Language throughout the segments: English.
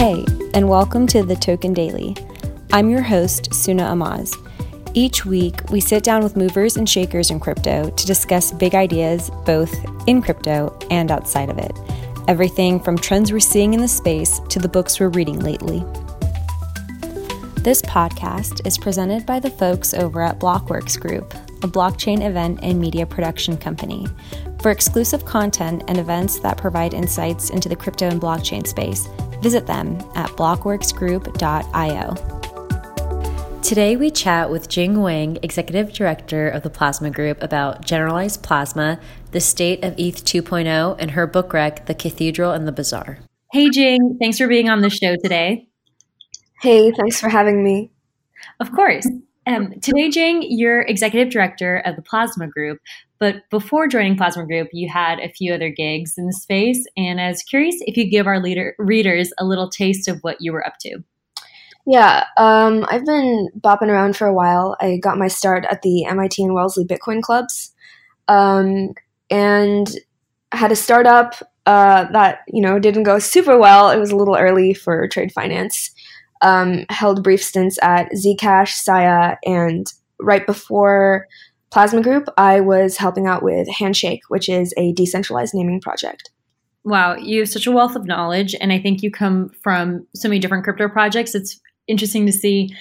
Hey, and welcome to the Token Daily. I'm your host, Suna Amaz. Each week, we sit down with movers and shakers in crypto to discuss big ideas both in crypto and outside of it. Everything from trends we're seeing in the space to the books we're reading lately. This podcast is presented by the folks over at Blockworks Group, a blockchain event and media production company. For exclusive content and events that provide insights into the crypto and blockchain space, visit them at blockworksgroup.io. Today, we chat with Jing Wang, Executive Director of the Plasma Group, about generalized plasma, the state of ETH 2.0, and her book rec, The Cathedral and the Bazaar. Hey, Jing, thanks for being on the show today. Hey, thanks for having me. Of course. Um, today, Jing, you're Executive Director of the Plasma Group, but before joining Plasma Group, you had a few other gigs in the space, and I was curious if you give our leader, readers a little taste of what you were up to. Yeah, um, I've been bopping around for a while. I got my start at the MIT and Wellesley Bitcoin clubs, um, and had a startup uh, that you know didn't go super well. It was a little early for trade finance. Um, held brief stints at Zcash, Sia, and right before Plasma Group, I was helping out with Handshake, which is a decentralized naming project. Wow, you have such a wealth of knowledge, and I think you come from so many different crypto projects. It's interesting to see.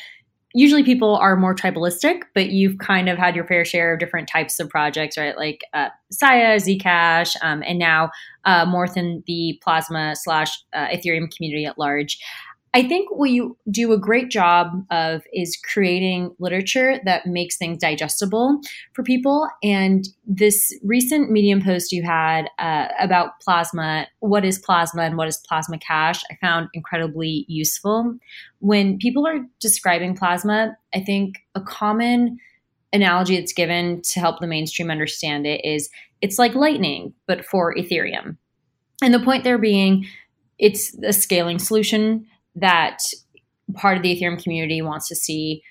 Usually, people are more tribalistic, but you've kind of had your fair share of different types of projects, right? Like uh, Sia, Zcash, um, and now uh, more than the Plasma slash uh, Ethereum community at large. I think what you do a great job of is creating literature that makes things digestible for people. And this recent Medium post you had uh, about plasma, what is plasma and what is plasma cash, I found incredibly useful. When people are describing plasma, I think a common analogy that's given to help the mainstream understand it is it's like lightning, but for Ethereum. And the point there being, it's a scaling solution that part of the Ethereum community wants to see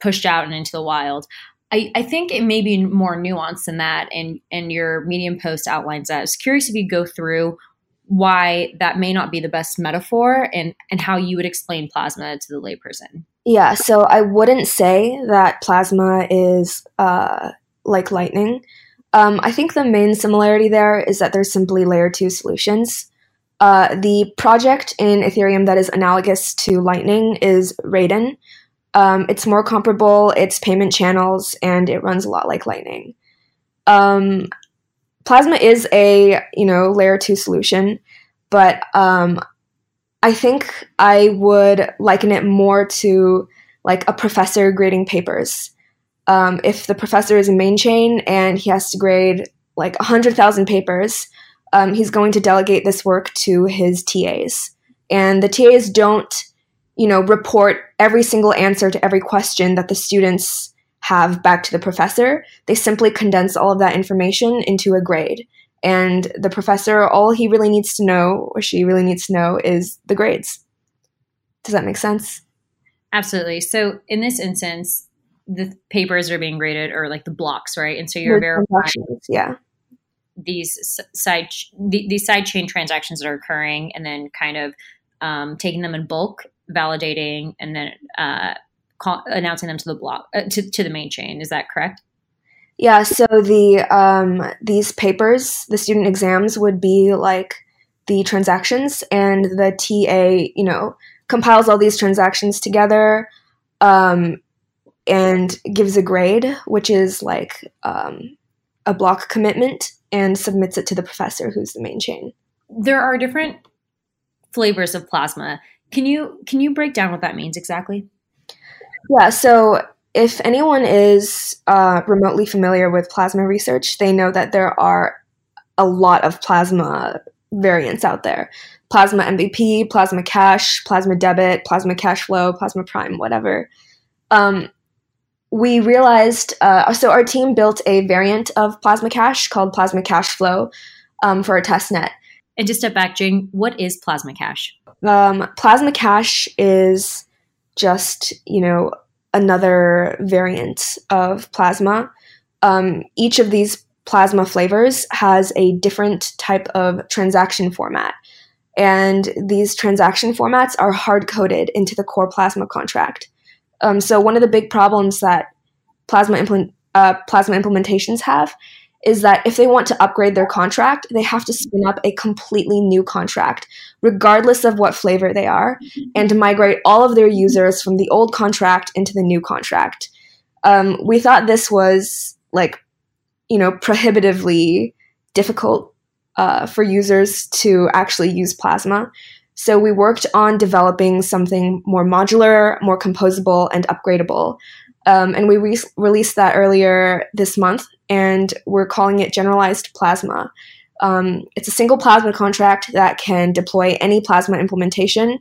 pushed out and into the wild. I, I, think it may be more nuanced than that, and and your Medium post outlines that. I was curious if you go through why that may not be the best metaphor and and how you would explain plasma to the layperson. Yeah, so I wouldn't say that plasma is uh, like lightning. Um, I think the main similarity there is that there's simply layer two solutions. Uh, the project in Ethereum that is analogous to Lightning is Raiden. Um, it's more comparable, it's payment channels, and it runs a lot like Lightning. Um, Plasma is a you know layer two solution, but um, I think I would liken it more to like a professor grading papers. Um, if the professor is a main chain and he has to grade like 100,000 papers, um, he's going to delegate this work to his TAs. And the TAs don't, you know, report every single answer to every question that the students have back to the professor. They simply condense all of that information into a grade. And the professor, all he really needs to know, or she really needs to know, is the grades. Does that make sense? Absolutely. So in this instance, the papers are being graded or like the blocks, right? And so you're verifying. Yeah these side these side chain transactions that are occurring, and then kind of um, taking them in bulk, validating, and then uh, call, announcing them to the block uh, to, to the main chain. Is that correct? Yeah. So the um, these papers, the student exams, would be like the transactions, and the TA, you know, compiles all these transactions together. Um, and gives a grade, which is like um, a block commitment and submits it to the professor who's the main chain. There are different flavors of plasma. Can you can you break down what that means exactly? Yeah, so if anyone is uh, remotely familiar with plasma research, they know that there are a lot of plasma variants out there. Plasma MVP, plasma cash, plasma debit, plasma cash flow, plasma prime, whatever. Um, we realized uh, so our team built a variant of Plasma Cash called Plasma Cash Flow um, for a test net. And just step back, Jing, what is Plasma Cash? Um, Plasma Cash is just you know another variant of Plasma. Um, each of these Plasma flavors has a different type of transaction format. and these transaction formats are hard coded into the core Plasma contract. Um, so one of the big problems that Plasma uh, Plasma implementations have is that if they want to upgrade their contract, they have to spin up a completely new contract, regardless of what flavor they are, and migrate all of their users from the old contract into the new contract. Um, we thought this was like, you know, prohibitively difficult uh, for users to actually use Plasma. So we worked on developing something more modular, more composable, and upgradable. Um, and we re- released that earlier this month, and we're calling it Generalized Plasma. Um, it's a single Plasma contract that can deploy any Plasma implementation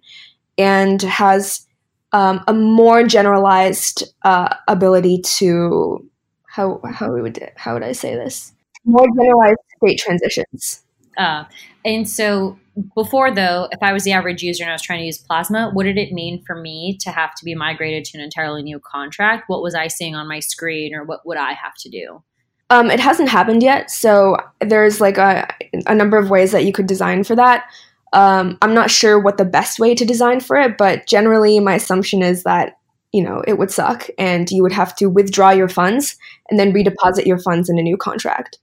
and has um, a more generalized uh, ability to how how would how would I say this? More generalized state transitions. Uh, and so before though, if I was the average user and I was trying to use Plasma, what did it mean for me to have to be migrated to an entirely new contract? What was I seeing on my screen, or what would I have to do? Um, it hasn't happened yet, so there's like a, a number of ways that you could design for that. Um, I'm not sure what the best way to design for it, but generally, my assumption is that you know it would suck, and you would have to withdraw your funds and then redeposit your funds in a new contract.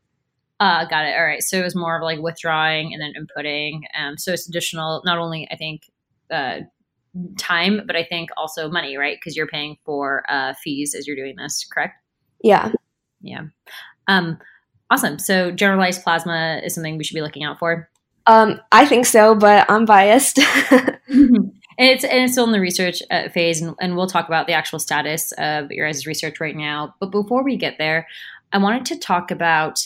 Uh, got it. All right. So it was more of like withdrawing and then inputting. Um, so it's additional, not only I think uh, time, but I think also money, right? Because you're paying for uh, fees as you're doing this, correct? Yeah. Yeah. Um, awesome. So generalized plasma is something we should be looking out for. Um, I think so, but I'm biased. and it's and it's still in the research uh, phase, and, and, we'll talk about the actual status of your guys' research right now. But before we get there, I wanted to talk about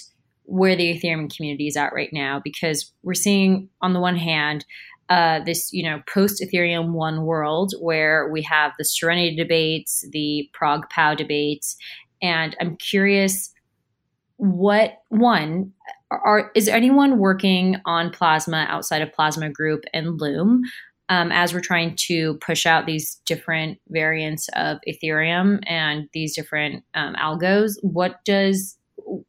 where the Ethereum community is at right now because we're seeing on the one hand uh, this you know post Ethereum one world where we have the Serenity debates, the Prog POW debates, and I'm curious what one are is anyone working on Plasma outside of Plasma Group and Loom? Um, as we're trying to push out these different variants of Ethereum and these different um, algos, what does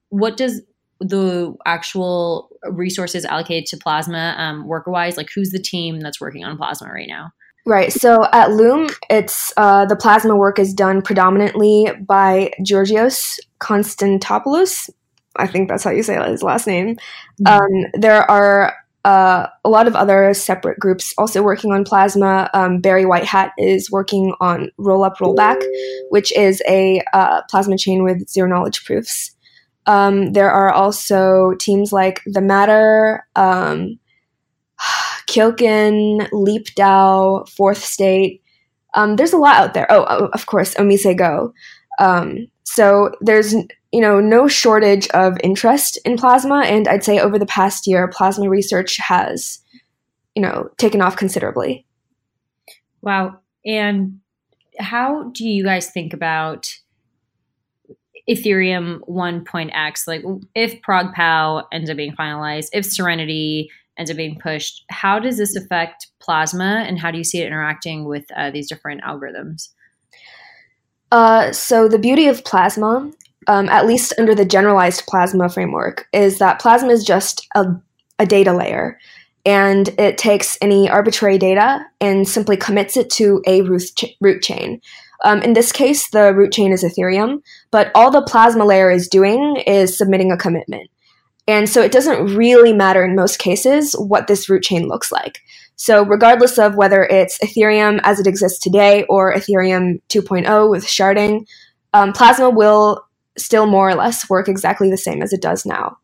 what does the actual resources allocated to Plasma um, worker wise? Like, who's the team that's working on Plasma right now? Right. So at Loom, it's uh, the plasma work is done predominantly by Georgios Konstantopoulos. I think that's how you say his last name. Mm-hmm. Um, there are uh, a lot of other separate groups also working on plasma. Um, Barry Whitehat is working on Rollup Rollback, which is a uh, plasma chain with zero knowledge proofs. Um, there are also teams like The Matter, um, Kyokan, Leap DAO, Fourth State. Um, there's a lot out there. Oh, of course, Omise Go. Um, so there's you know no shortage of interest in plasma, and I'd say over the past year, plasma research has you know taken off considerably. Wow! And how do you guys think about Ethereum 1.x, like if Prog POW ends up being finalized, if Serenity ends up being pushed, how does this affect Plasma and how do you see it interacting with uh, these different algorithms? Uh, so, the beauty of Plasma, um, at least under the generalized Plasma framework, is that Plasma is just a, a data layer and it takes any arbitrary data and simply commits it to a root, ch- root chain. Um, in this case, the root chain is Ethereum, but all the Plasma layer is doing is submitting a commitment. And so it doesn't really matter in most cases what this root chain looks like. So, regardless of whether it's Ethereum as it exists today or Ethereum 2.0 with sharding, um, Plasma will still more or less work exactly the same as it does now,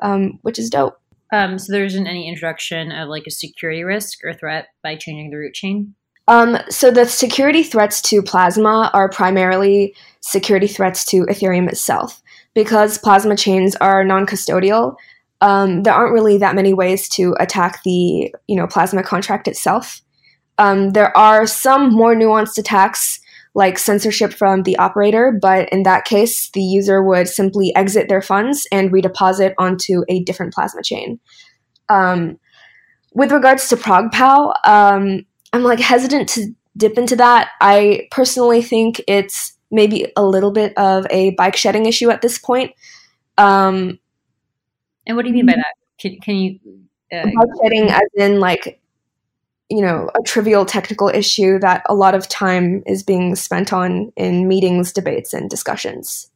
um, which is dope. Um, so, there isn't any introduction of like a security risk or threat by changing the root chain? Um, so the security threats to Plasma are primarily security threats to Ethereum itself. Because Plasma chains are non-custodial, um, there aren't really that many ways to attack the you know Plasma contract itself. Um, there are some more nuanced attacks like censorship from the operator, but in that case, the user would simply exit their funds and redeposit onto a different Plasma chain. Um, with regards to ProgPow, I'm like hesitant to dip into that. I personally think it's maybe a little bit of a bike shedding issue at this point. Um, and what do you mean by that? Can, can you? Uh, bike shedding, as in like you know, a trivial technical issue that a lot of time is being spent on in meetings, debates, and discussions.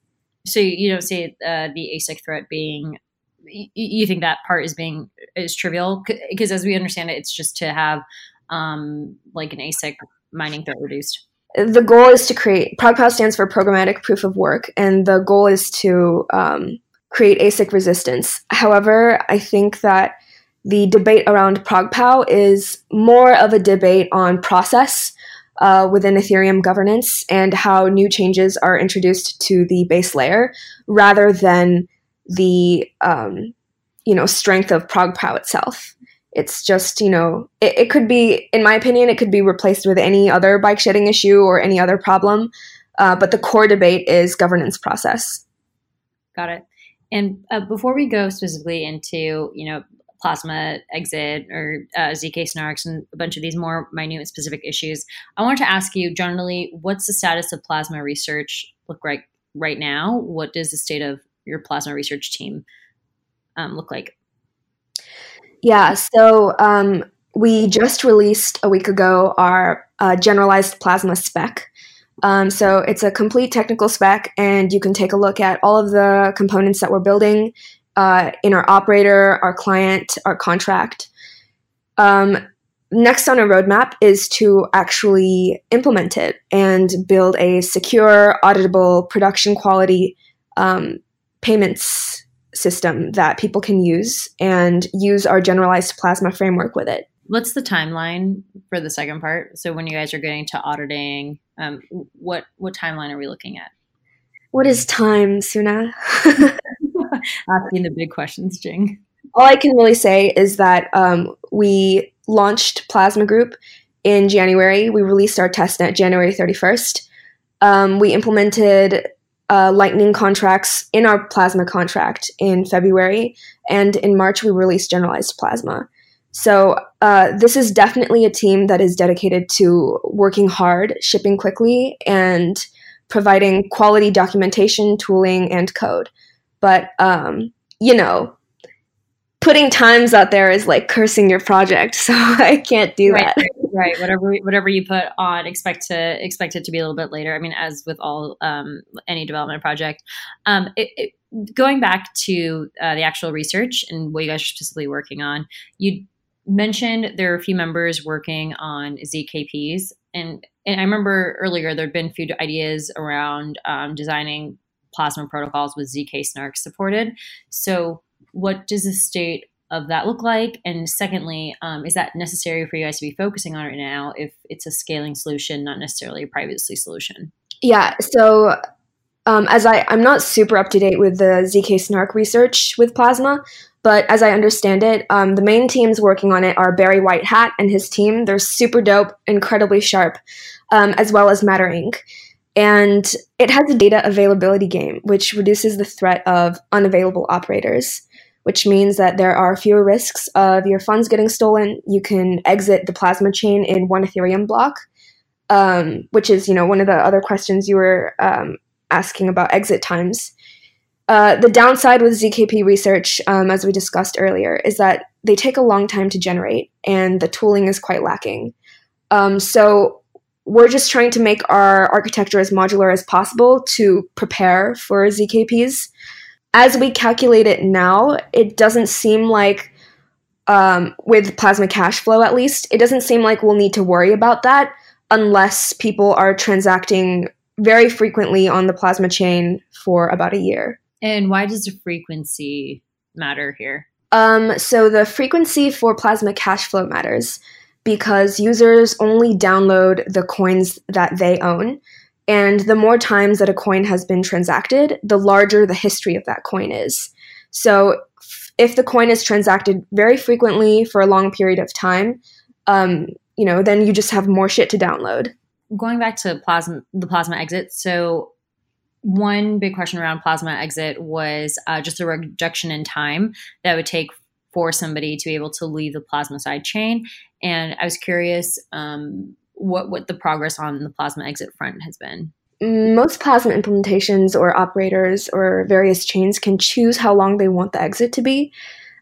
So you don't see uh, the ASIC threat being you think that part is being is trivial because as we understand it it's just to have um, like an asic mining threat reduced the goal is to create progpow stands for programmatic proof of work and the goal is to um, create asic resistance however i think that the debate around progpow is more of a debate on process uh, within ethereum governance and how new changes are introduced to the base layer rather than the um, you know strength of progpow itself. It's just you know it, it, could be, in my opinion, it could be replaced with any other bike shedding issue or any other problem. Uh, but the core debate is governance process. Got it. And uh, before we go specifically into you know plasma exit or uh, zk snarks and a bunch of these more minute specific issues i wanted to ask you generally what's the status of plasma research look like right now what does the state of your plasma research team um, look like? Yeah, so um, we just released a week ago our uh, generalized plasma spec. Um, so it's a complete technical spec, and you can take a look at all of the components that we're building uh, in our operator, our client, our contract. Um, next on our roadmap is to actually implement it and build a secure, auditable, production quality um, payments system that people can use and use our generalized plasma framework with it. What's the timeline for the second part? So when you guys are getting to auditing, um, what what timeline are we looking at? What is time, Suna? Asking the big questions, Jing. All I can really say is that um, we launched Plasma Group in January. We released our testnet January 31st. Um, we implemented uh, Lightning contracts in our Plasma contract in February, and in March we released Generalized Plasma. So uh, this is definitely a team that is dedicated to working hard, shipping quickly, and providing quality documentation, tooling, and code. But um, you know, putting times out there is like cursing your project, so I can't do right, that. Right, whatever whatever you put on, expect to expect it to be a little bit later. I mean, as with all um, any development project, um, it, it, going back to uh, the actual research and what you guys are specifically working on, you mentioned there are a few members working on ZKPs, and and I remember earlier there'd been a few ideas around um, designing plasma protocols with zk snark supported. So what does the state of that look like? And secondly, um, is that necessary for you guys to be focusing on right now if it's a scaling solution, not necessarily a privacy solution? Yeah. So um, as I, I'm not super up to date with the ZK Snark research with Plasma, but as I understand it, um, the main teams working on it are Barry Whitehat and his team. They're super dope, incredibly sharp, um, as well as Matter Inc. And it has a data availability game, which reduces the threat of unavailable operators which means that there are fewer risks of your funds getting stolen. You can exit the plasma chain in one Ethereum block, um, which is you know one of the other questions you were um, asking about exit times. Uh, the downside with ZKP research, um, as we discussed earlier, is that they take a long time to generate, and the tooling is quite lacking. Um, so we're just trying to make our architecture as modular as possible to prepare for ZKPs as we calculate it now, it doesn't seem like, um, with plasma cash flow at least, it doesn't seem like we'll need to worry about that unless people are transacting very frequently on the plasma chain for about a year. And why does the frequency matter here? Um, so the frequency for plasma cash flow matters because users only download the coins that they own. And the more times that a coin has been transacted, the larger the history of that coin is. So if the coin is transacted very frequently for a long period of time, um, you know, then you just have more shit to download. Going back to plasma, the plasma exit. So one big question around plasma exit was uh, just the reduction in time that would take for somebody to be able to leave the plasma side chain. And I was curious, um, what what the progress on the plasma exit front has been? Most plasma implementations or operators or various chains can choose how long they want the exit to be.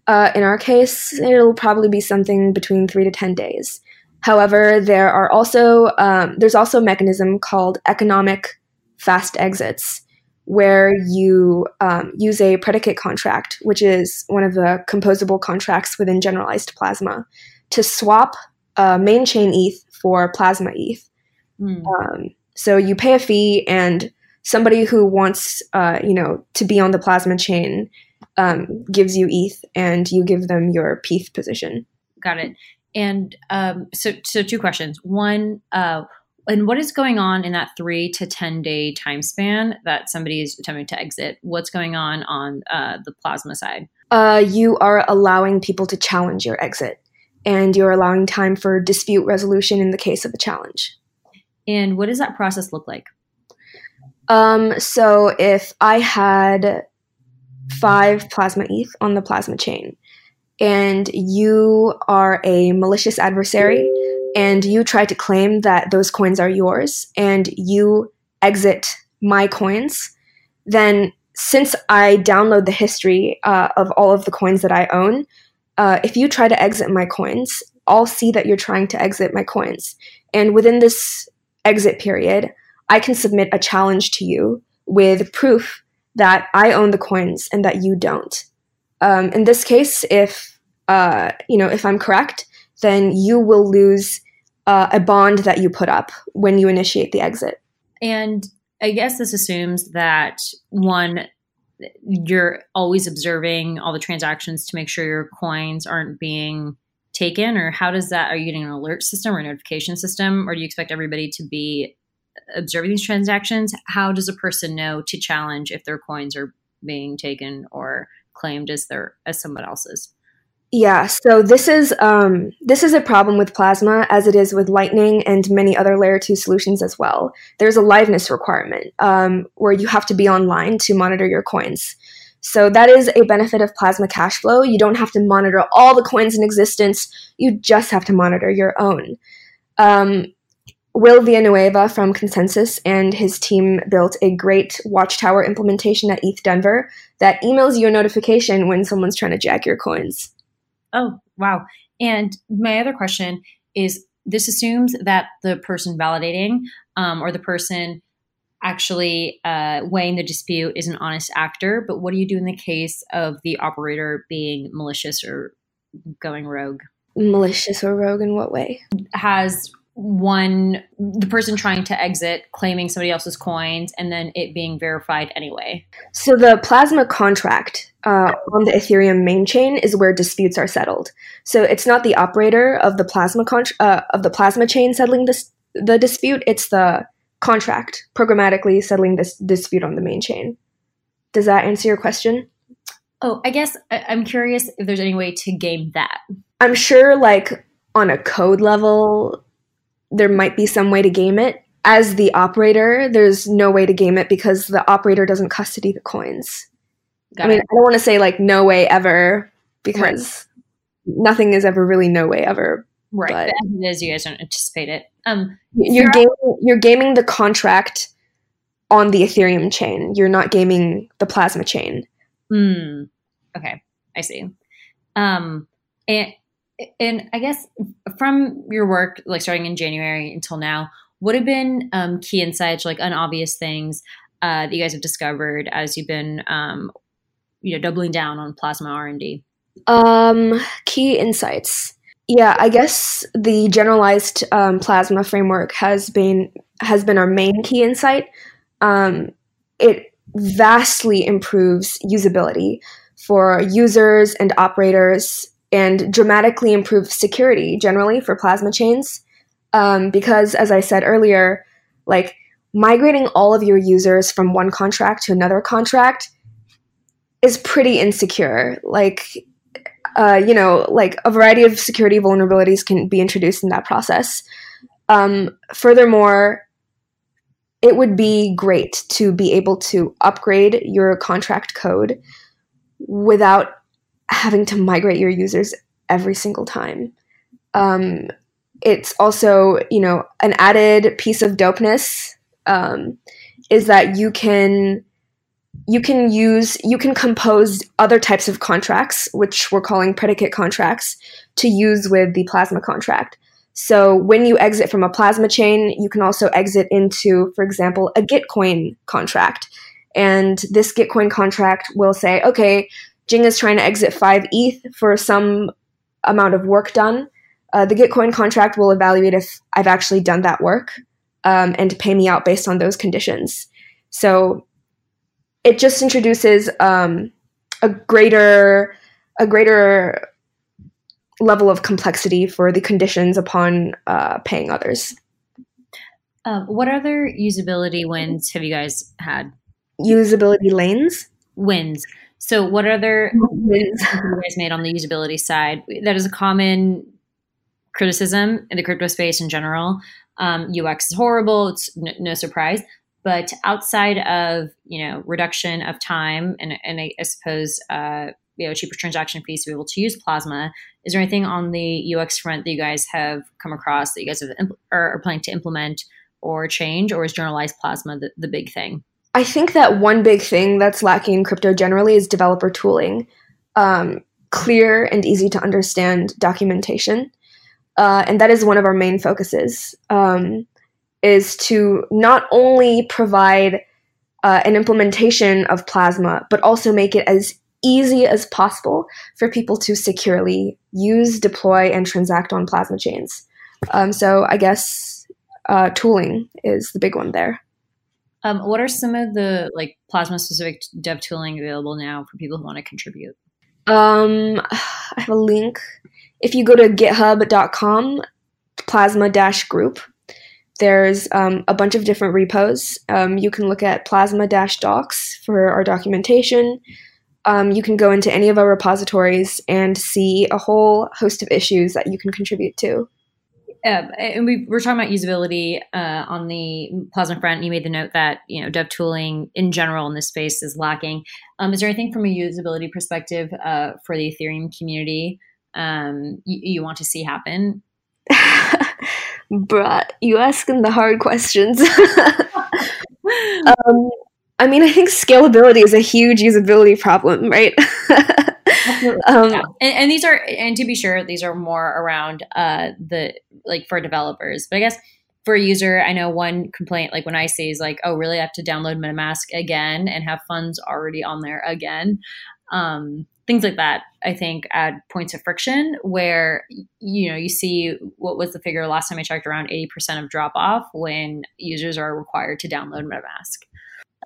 Uh, in our case it'll probably be something between three to ten days. However, there are also um, there's also a mechanism called economic fast exits, where you um, use a predicate contract, which is one of the composable contracts within generalized plasma, to swap uh, main chain ETH for plasma ETH. Mm. Um, so you pay a fee, and somebody who wants, uh, you know, to be on the plasma chain um, gives you ETH, and you give them your PETH position. Got it. And um, so, so two questions. One, uh, and what is going on in that three to 10 day time span that somebody is attempting to exit? What's going on on uh, the plasma side? Uh, you are allowing people to challenge your exit, and you're allowing time for dispute resolution in the case of a challenge. And what does that process look like? Um, so if I had five plasma ETH on the plasma chain, and you are a malicious adversary, and you try to claim that those coins are yours, and you exit my coins, then since I download the history uh, of all of the coins that I own, uh, if you try to exit my coins, I'll see that you're trying to exit my coins. And within this exit period, I can submit a challenge to you with proof that I own the coins and that you don't. Um, in this case, if uh, you know if I'm correct, then you will lose uh, a bond that you put up when you initiate the exit. And I guess this assumes that one, you're always observing all the transactions to make sure your coins aren't being taken, or how does that? Are you getting an alert system or a notification system, or do you expect everybody to be observing these transactions, how does a person know to challenge if their coins are being taken or claimed as their as someone else's? Yeah, so this is um, this is a problem with Plasma, as it is with Lightning and many other Layer two solutions as well. There's a liveness requirement um, where you have to be online to monitor your coins. So that is a benefit of Plasma Cash Flow. You don't have to monitor all the coins in existence. You just have to monitor your own. Um, Will Villanueva from ConsenSys and his team built a great Watchtower implementation at ETH Denver that emails you a notification when someone's trying to jack your coins. Oh, wow. And my other question is this assumes that the person validating um, or the person actually uh, weighing the dispute is an honest actor. But what do you do in the case of the operator being malicious or going rogue? Malicious or rogue in what way? Has one the person trying to exit claiming somebody else's coins and then it being verified anyway. So the plasma contract uh, on the ethereum main chain is where disputes are settled. So it's not the operator of the plasma con- uh, of the plasma chain settling this the dispute it's the contract programmatically settling this dispute on the main chain. Does that answer your question? Oh i guess I- i'm curious if there's any way to game that. I'm sure like on a code level there might be some way to game it. As the operator, there's no way to game it because the operator doesn't custody the coins. Got I mean, it. I don't want to say like no way ever because right. nothing is ever really no way ever. Right. But it is, you guys don't anticipate it. Um, you're gaming, you're gaming the contract on the Ethereum chain. You're not gaming the Plasma chain. Hmm. Okay, I see. Um, and and I guess from your work, like starting in January until now, what have been um, key insights, like unobvious things uh, that you guys have discovered as you've been, um, you know, doubling down on plasma R and D? Um, key insights. Yeah, I guess the generalized um, plasma framework has been has been our main key insight. Um, it vastly improves usability for users and operators and dramatically improve security generally for plasma chains. Um, because, as I said earlier, like migrating all of your users from one contract to another contract is pretty insecure. Like, uh, you know, like a variety of security vulnerabilities can be introduced in that process. Um, furthermore, it would be great to be able to upgrade your contract code without having to migrate your users every single time. Um, it's also, you know, an added piece of dopeness um, is that you can you can use you can compose other types of contracts, which we're calling predicate contracts, to use with the plasma contract. So when you exit from a Plasma chain, you can also exit into, for example, a Gitcoin contract. And this Gitcoin contract will say, okay, Jing is trying to exit 5 ETH for some amount of work done. Uh, the Gitcoin contract will evaluate if I've actually done that work um, and pay me out based on those conditions. So it just introduces um, a greater a greater level of complexity for the conditions upon uh, paying others. Um, what other usability wins have you guys had? Usability lanes? Wins. So, what other wins have you guys made on the usability side? That is a common criticism in the crypto space in general. Um, UX is horrible. It's no, no surprise. But outside of you know reduction of time and, and I, I suppose uh, you know cheaper transaction fees to be able to use Plasma, is there anything on the UX front that you guys have come across that you guys have impl- or are planning to implement or change, or is generalized Plasma the, the big thing? I think that one big thing that's lacking in crypto generally is developer tooling, um, clear and easy to understand documentation, uh, and that is one of our main focuses. Um, is to not only provide uh, an implementation of Plasma, but also make it as easy as possible for people to securely use, deploy, and transact on Plasma chains. Um, so I guess uh, tooling is the big one there. Um, what are some of the like Plasma specific dev tooling available now for people who want to contribute? Um, I have a link. If you go to github.com, plasma dash group, there's um, a bunch of different repos. Um, you can look at plasma docs for our documentation. Um, you can go into any of our repositories and see a whole host of issues that you can contribute to. Um, and we were talking about usability uh, on the Plasma front. And You made the note that you know dev tooling in general in this space is lacking. Um, is there anything from a usability perspective uh, for the Ethereum community um, you, you want to see happen? Bruh, you asking the hard questions. um, I mean, I think scalability is a huge usability problem, right? um, yeah. and, and, these are, and to be sure, these are more around uh, the like for developers. But I guess for a user, I know one complaint, like when I see is like, oh, really, I have to download MetaMask again and have funds already on there again. Um, things like that i think add points of friction where you know you see what was the figure last time i checked around 80% of drop off when users are required to download metamask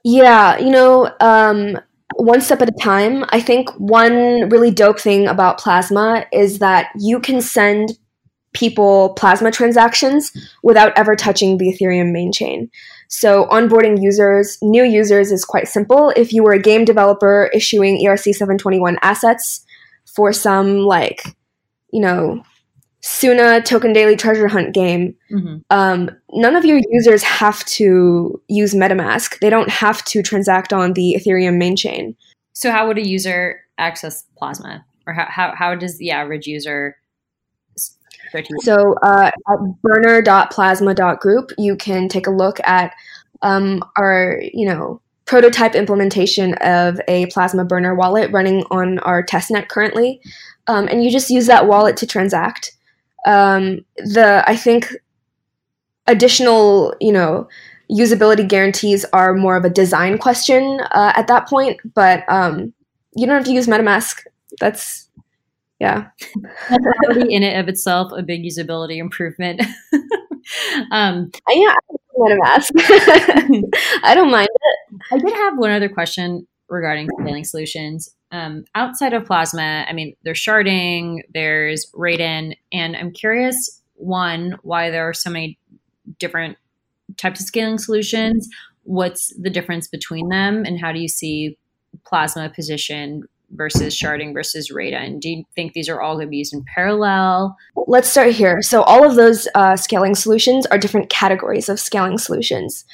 yeah you know um, one step at a time i think one really dope thing about plasma is that you can send people plasma transactions without ever touching the ethereum main chain so onboarding users, new users is quite simple. If you were a game developer issuing ERC 721 assets for some like, you know, Suna token daily treasure hunt game, mm-hmm. um, none of your users have to use MetaMask. They don't have to transact on the Ethereum main chain. So how would a user access Plasma? Or how, how, how does the average user so uh, at burner.plasma.group, you can take a look at um, our, you know, prototype implementation of a Plasma Burner wallet running on our testnet currently, um, and you just use that wallet to transact. Um, the I think additional, you know, usability guarantees are more of a design question uh, at that point, but um, you don't have to use MetaMask. That's yeah. That's already in it of itself a big usability improvement. um, yeah, I mask. I don't mind it. I did have one other question regarding scaling solutions. Um, outside of Plasma, I mean, there's sharding, there's Raiden, and I'm curious, one, why there are so many different types of scaling solutions. What's the difference between them, and how do you see Plasma positioned versus sharding versus Raiden? Do you think these are all going to be used in parallel? Let's start here. So, all of those uh, scaling solutions are different categories of scaling solutions.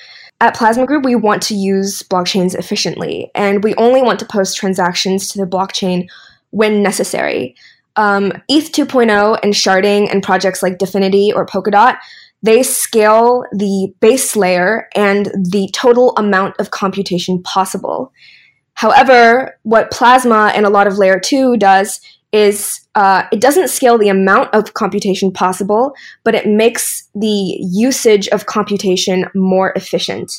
At Plasma Group, we want to use blockchains efficiently, and we only want to post transactions to the blockchain when necessary. Um, ETH 2.0 and sharding and projects like DFINITY or Polkadot, they scale the base layer and the total amount of computation possible. However, what Plasma and a lot of layer 2 does is uh, it doesn't scale the amount of computation possible, but it makes the usage of computation more efficient.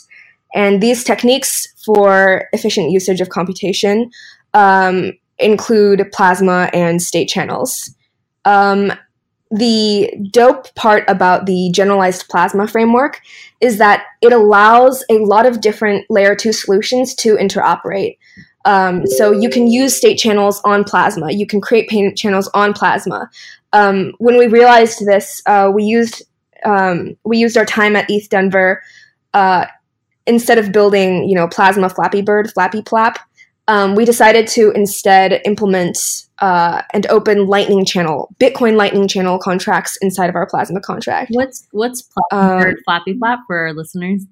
And these techniques for efficient usage of computation um, include plasma and state channels. Um, the dope part about the generalized plasma framework is that it allows a lot of different layer 2 solutions to interoperate. Um, so you can use state channels on Plasma. You can create payment channels on Plasma. Um, when we realized this, uh, we used um, we used our time at ETH Denver uh, instead of building you know Plasma Flappy Bird Flappy Plap. Um, we decided to instead implement uh, and open Lightning Channel Bitcoin Lightning Channel contracts inside of our Plasma contract. What's what's Plasma um, Bird Flappy Flap for our listeners?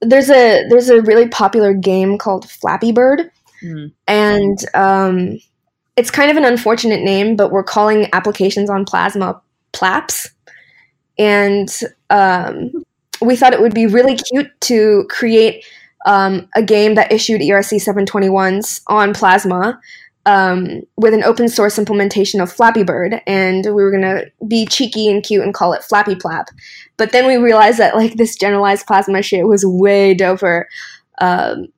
There's a there's a really popular game called Flappy Bird Mm. And um, it's kind of an unfortunate name, but we're calling applications on Plasma Plaps. And um, we thought it would be really cute to create um, a game that issued ERC 721s on Plasma um, with an open source implementation of Flappy Bird, and we were gonna be cheeky and cute and call it Flappy Plap. But then we realized that like this generalized Plasma shit was way doper. Um,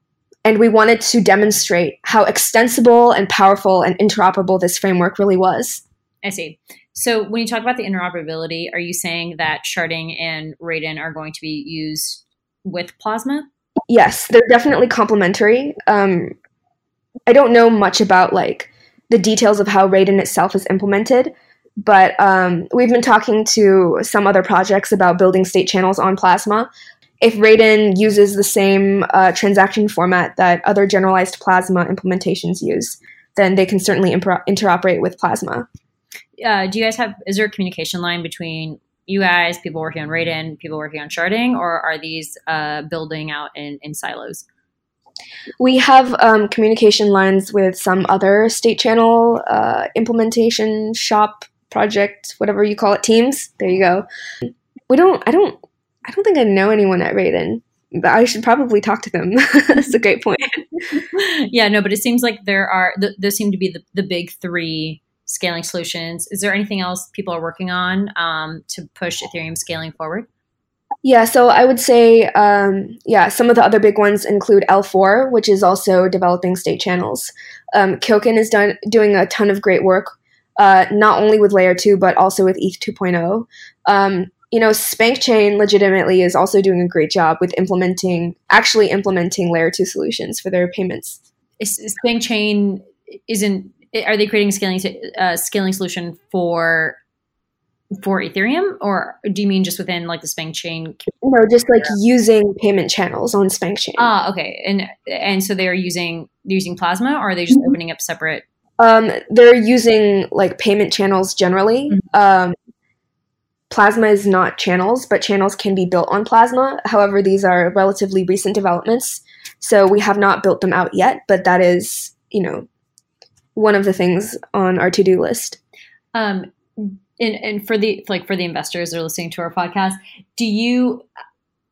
and we wanted to demonstrate how extensible and powerful and interoperable this framework really was. I see. So when you talk about the interoperability, are you saying that sharding and Raiden are going to be used with Plasma? Yes, they're definitely complementary. Um, I don't know much about like the details of how Raiden itself is implemented, but um, we've been talking to some other projects about building state channels on Plasma if Raiden uses the same uh, transaction format that other generalized Plasma implementations use, then they can certainly interoperate with Plasma. Uh, do you guys have, is there a communication line between you guys, people working on Raiden, people working on sharding, or are these uh, building out in, in silos? We have um, communication lines with some other state channel uh, implementation shop project, whatever you call it, teams. There you go. We don't, I don't I don't think I know anyone at Raiden, but I should probably talk to them. That's a great point. yeah, no, but it seems like there are, th- those seem to be the, the big three scaling solutions. Is there anything else people are working on um, to push Ethereum scaling forward? Yeah, so I would say, um, yeah, some of the other big ones include L4, which is also developing state channels. Um, is done, doing a ton of great work, uh, not only with Layer 2, but also with ETH 2.0. Um, you know, SpankChain legitimately is also doing a great job with implementing, actually implementing layer two solutions for their payments. Is, SpankChain isn't, are they creating a scaling, uh, scaling solution for for Ethereum, or do you mean just within like the Spank Chain? No, just like using payment channels on SpankChain. Ah, okay, and and so they're using using Plasma, or are they just mm-hmm. opening up separate? Um, they're using like payment channels generally. Mm-hmm. Um, Plasma is not channels, but channels can be built on Plasma. However, these are relatively recent developments, so we have not built them out yet, but that is, you know, one of the things on our to-do list. Um, and, and for the like for the investors that are listening to our podcast, do you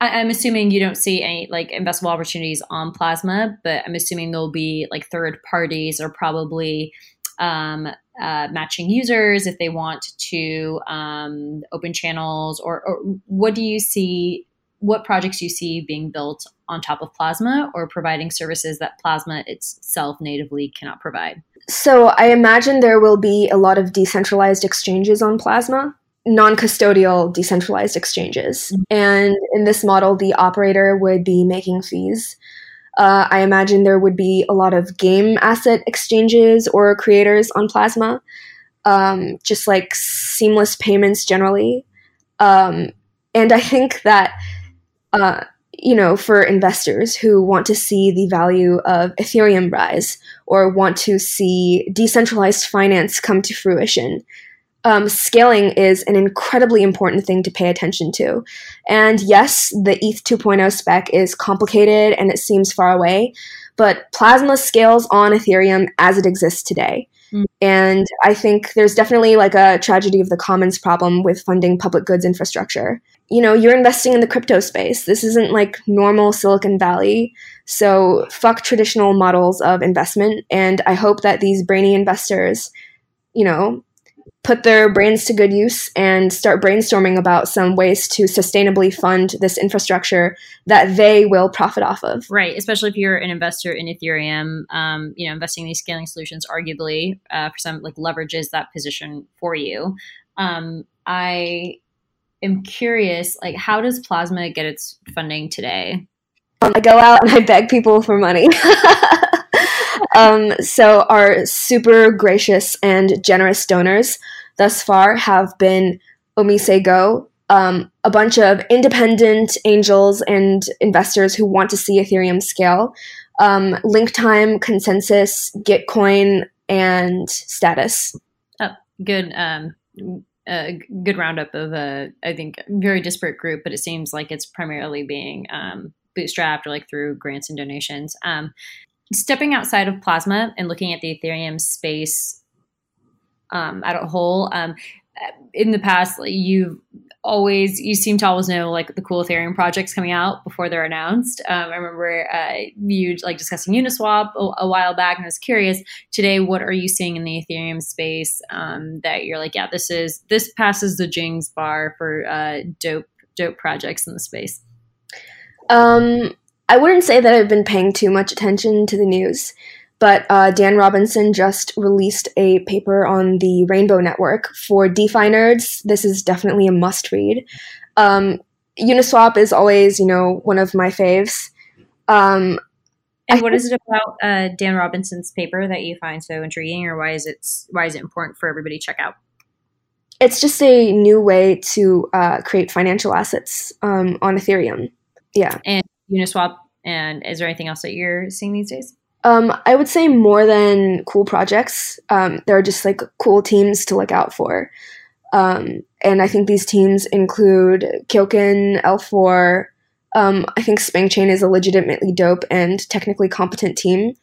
I, am assuming you don't see any like investable opportunities on Plasma, but I'm assuming there'll be like third parties or probably um, uh, matching users, if they want to um, open channels, or, or what do you see? What projects you see being built on top of Plasma or providing services that Plasma itself natively cannot provide? So I imagine there will be a lot of decentralized exchanges on Plasma, non custodial decentralized exchanges. Mm-hmm. And in this model, the operator would be making fees uh, I imagine there would be a lot of game asset exchanges or creators on Plasma, um, just like seamless payments generally. Um, and I think that, uh, you know, for investors who want to see the value of Ethereum rise or want to see decentralized finance come to fruition, um, scaling is an incredibly important thing to pay attention to. And yes, the ETH 2.0 spec is complicated and it seems far away, but Plasma scales on Ethereum as it exists today. Mm. And I think there's definitely like a tragedy of the commons problem with funding public goods infrastructure. You know, you're investing in the crypto space. This isn't like normal Silicon Valley. So fuck traditional models of investment. And I hope that these brainy investors you know, put their brains to good use and start brainstorming about some ways to sustainably fund this infrastructure that they will profit off of. Right, especially if you're an investor in Ethereum, um, you know, investing in these scaling solutions arguably uh, for some like leverages that position for you. Um, I am curious, like, how does Plasma get its funding today? Um, I go out and I beg people for money. um, so our super gracious and generous donors thus far have been OmiseGO, um, a bunch of independent angels and investors who want to see Ethereum scale, um, Linktime, ConsenSys, Gitcoin, and Status. Oh, good. Um, a good roundup of a, I think, very disparate group, but it seems like it's primarily being um, bootstrapped or like through grants and donations. Um, stepping outside of Plasma and looking at the Ethereum space um, at a whole, um, in the past, you've always you seem to always know like the cool Ethereum projects coming out before they're announced. Um, I remember uh, you like discussing Uniswap a, a, while back, and I was curious today. What are you seeing in the Ethereum space um, that you're like, yeah, this is this passes the Jing's bar for uh, dope dope projects in the space? Um, I wouldn't say that I've been paying too much attention to the news, but uh, Dan Robinson just released a paper on the Rainbow Network for DeFi nerds. This is definitely a must read. Um, Uniswap is always, you know, one of my faves. Um, and what is it about uh, Dan Robinson's paper that you find so intriguing, or why is it why is it important for everybody to check out? It's just a new way to uh, create financial assets um, on Ethereum. Yeah. And Uniswap. And is there anything else that you're seeing these days? Um, I would say more than cool projects. Um, there are just like cool teams to look out for. Um, and I think these teams include Kyokan, L4. Um, I think SpankChain is a legitimately dope and technically competent team.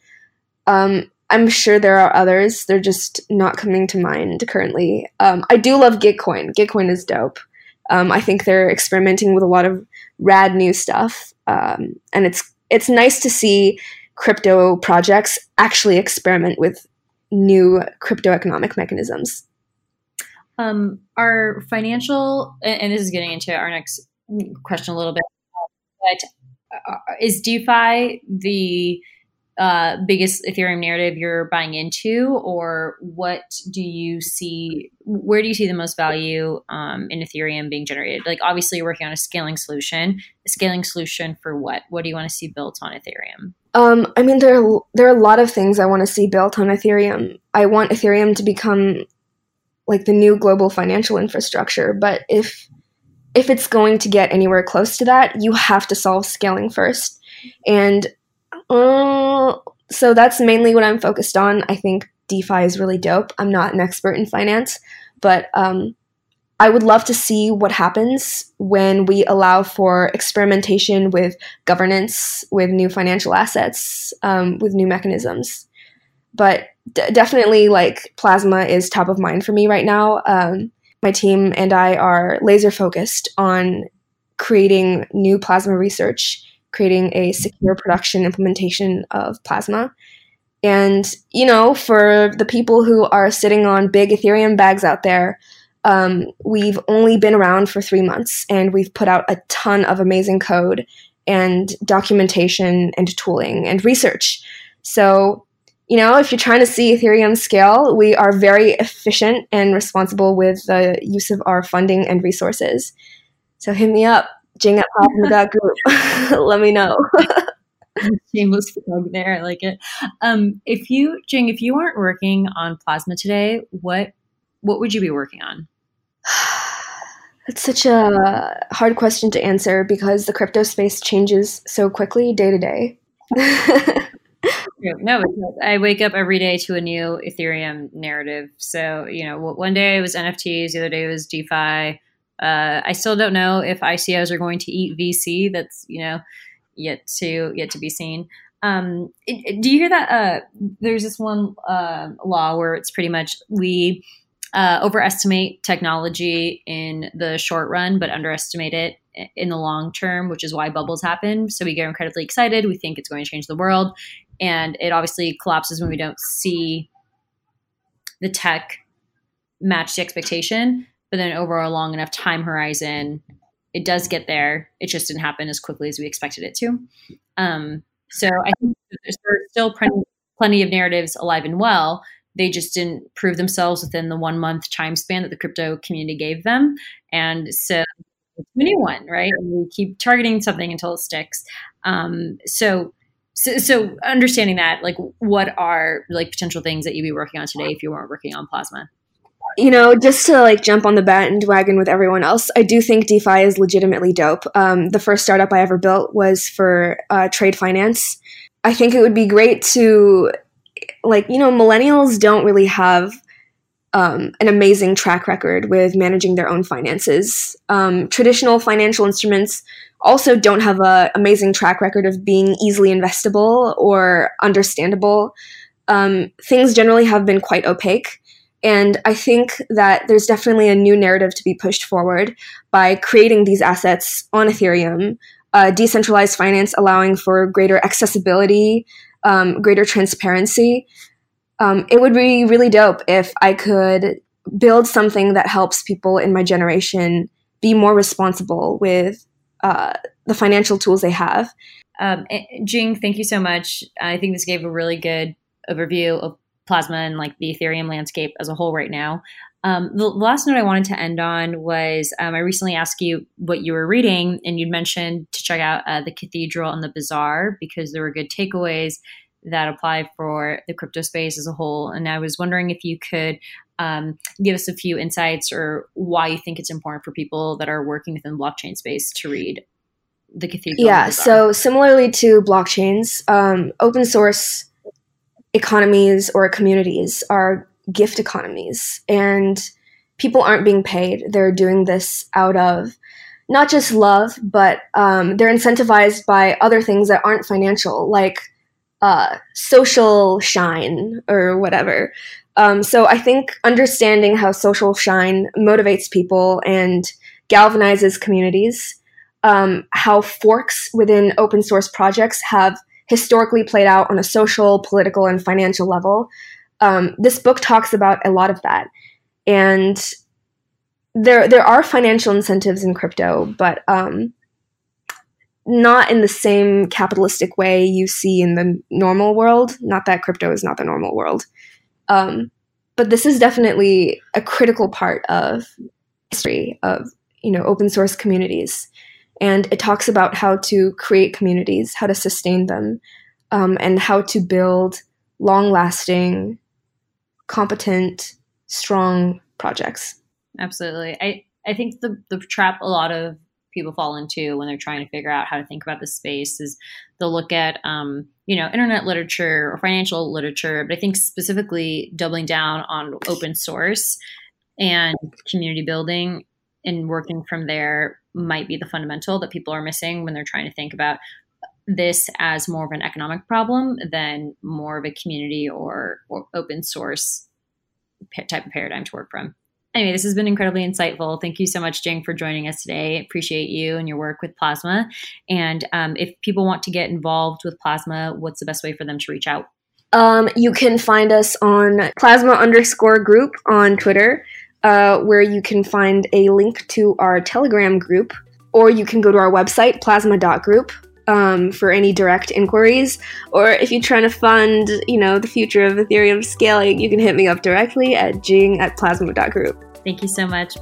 Um, I'm sure there are others. They're just not coming to mind currently. Um, I do love Gitcoin. Gitcoin is dope. I think they're experimenting with a lot of rad new stuff, and it's it's nice to see crypto projects actually experiment with new crypto economic mechanisms. Um, our financial, and this is getting into our next question a little bit, but uh, is DeFi the uh, biggest Ethereum narrative you're buying into, or what do you see? Where do you see the most value um, in Ethereum being generated? Like, obviously, you're working on a scaling solution. A scaling solution for what? What do you want to see built on Ethereum? Um, I mean, there are, there are a lot of things I want to see built on Ethereum. I want Ethereum to become like the new global financial infrastructure, but if if it's going to get anywhere close to that, you have to solve scaling first. And uh, so that's mainly what I'm focused on. I think DeFi is really dope. I'm not an expert in finance, but um, I would love to see what happens when we allow for experimentation with governance, with new financial assets, um, with new mechanisms. But d- definitely, like Plasma is top of mind for me right now. Um, my team and I are laser focused on creating new plasma research creating a secure production implementation of Plasma. And, you know, for the people who are sitting on big Ethereum bags out there, um, we've only been around for three months and we've put out a ton of amazing code and documentation and tooling and research. So, you know, if you're trying to see Ethereum scale, we are very efficient and responsible with the use of our funding and resources. So hit me up. Jing at Group. Let me know. Shameless plug there. I like it. Um, if you, Jing, if you aren't working on Plasma today, what what would you be working on? It's such a hard question to answer because the crypto space changes so quickly day to day. no, I wake up every day to a new Ethereum narrative. So, you know, one day it was NFTs, the other day it was DeFi. Uh, I still don't know if ICOs are going to eat VC. That's you know yet to yet to be seen. Um, it, do you hear that? Uh, there's this one uh, law where it's pretty much we uh, overestimate technology in the short run, but underestimate it in the long term, which is why bubbles happen. So we get incredibly excited. We think it's going to change the world, and it obviously collapses when we don't see the tech match the expectation, but then over a long enough time horizon, it does get there. It just didn't happen as quickly as we expected it to. Um, so I think there's, still plenty, plenty of narratives alive and well. They just didn't prove themselves within the one month time span that the crypto community gave them. And so it's a new one, right? And we keep targeting something until it sticks. Um, so, so, so understanding that, like, what are like potential things that you'd be working on today if you weren't working on Plasma? you know, just to like jump on the bandwagon with everyone else, I do think DeFi is legitimately dope. Um, the first startup I ever built was for uh, trade finance. I think it would be great to, like, you know, millennials don't really have um, an amazing track record with managing their own finances. Um, traditional financial instruments also don't have an amazing track record of being easily investable or understandable. Um, things generally have been quite opaque. And I think that there's definitely a new narrative to be pushed forward by creating these assets on Ethereum, uh, decentralized finance allowing for greater accessibility, um, greater transparency. Um, it would be really dope if I could build something that helps people in my generation be more responsible with uh, the financial tools they have. Um, Jing, thank you so much. I think this gave a really good overview of Plasma and like the Ethereum landscape as a whole right now. Um, the last note I wanted to end on was um, I recently asked you what you were reading, and you'd mentioned to check out uh, The Cathedral and the Bazaar because there were good takeaways that apply for the crypto space as a whole. And I was wondering if you could um, give us a few insights or why you think it's important for people that are working within the blockchain space to read The Cathedral. Yeah, so similarly to blockchains, um, open source economies or communities are gift economies and people aren't being paid they're doing this out of not just love but um, they're incentivized by other things that aren't financial like uh, social shine or whatever um, so i think understanding how social shine motivates people and galvanizes communities um, how forks within open source projects have historically played out on a social, political, and financial level. Um, this book talks about a lot of that, and there there are financial incentives in crypto, but um, not in the same capitalistic way you see in the normal world. Not that crypto is not the normal world, um, but this is definitely a critical part of history of you know open source communities. And it talks about how to create communities, how to sustain them, um, and how to build long lasting, competent, strong projects. Absolutely. I, I think the, the trap a lot of people fall into when they're trying to figure out how to think about the space is they'll look at um, you know internet literature or financial literature but i think specifically doubling down on open source and community building and working from there might be the fundamental that people are missing when they're trying to think about this as more of an economic problem than more of a community or, or open source type of paradigm to work from. Anyway, this has been incredibly insightful. Thank you so much, Jing, for joining us today. Appreciate you and your work with Plasma. And um, if people want to get involved with Plasma, what's the best way for them to reach out? Um, you can find us on Plasma underscore group on Twitter uh, where you can find a link to our Telegram group, or you can go to our website, plasma.group, um, for any direct inquiries. Or if you're trying to fund, you know, the future of Ethereum scaling, you can hit me up directly at jing at plasma.group. Thank you so much.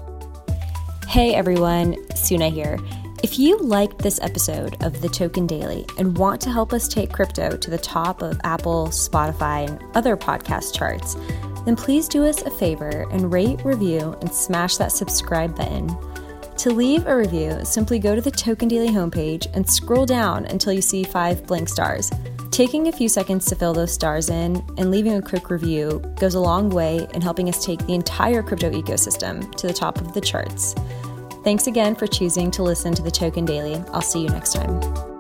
Hey everyone, Suna here. If you liked this episode of The Token Daily and want to help us take crypto to the top of Apple, Spotify, and other podcast charts, then please do us a favor and rate, review, and smash that subscribe button. To leave a review, simply go to the Token Daily homepage and scroll down until you see five blank stars. Taking a few seconds to fill those stars in and leaving a quick review goes a long way in helping us take the entire crypto ecosystem to the top of the charts. Thanks again for choosing to listen to the Token Daily. I'll see you next time.